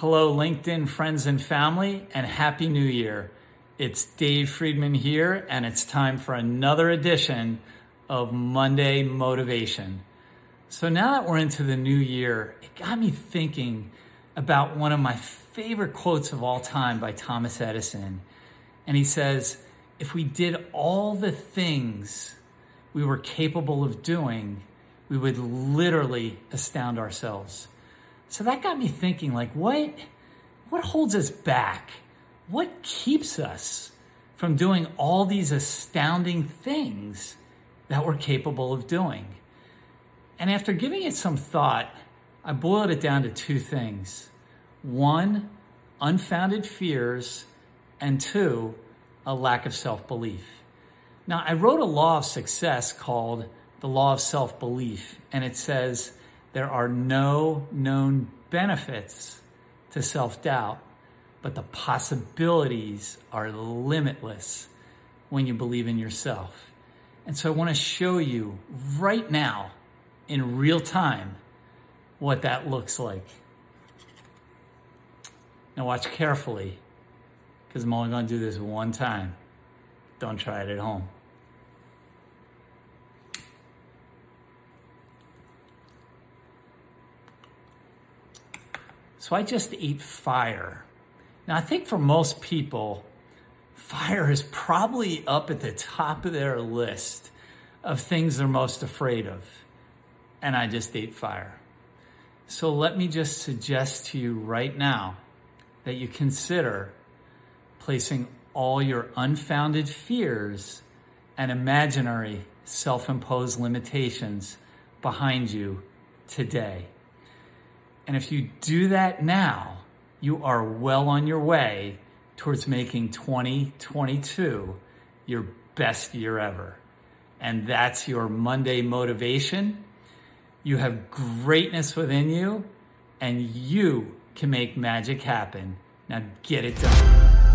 Hello, LinkedIn friends and family, and Happy New Year. It's Dave Freedman here, and it's time for another edition of Monday Motivation. So now that we're into the new year, it got me thinking about one of my favorite quotes of all time by Thomas Edison. And he says, If we did all the things we were capable of doing, we would literally astound ourselves. So that got me thinking like what what holds us back? What keeps us from doing all these astounding things that we're capable of doing? And after giving it some thought, I boiled it down to two things. One, unfounded fears, and two, a lack of self-belief. Now, I wrote a law of success called the law of self belief, and it says there are no known benefits to self doubt, but the possibilities are limitless when you believe in yourself. And so I want to show you right now, in real time, what that looks like. Now, watch carefully, because I'm only going to do this one time. Don't try it at home. So I just ate fire. Now, I think for most people, fire is probably up at the top of their list of things they're most afraid of. And I just ate fire. So let me just suggest to you right now that you consider placing all your unfounded fears and imaginary self imposed limitations behind you today. And if you do that now, you are well on your way towards making 2022 your best year ever. And that's your Monday motivation. You have greatness within you, and you can make magic happen. Now get it done.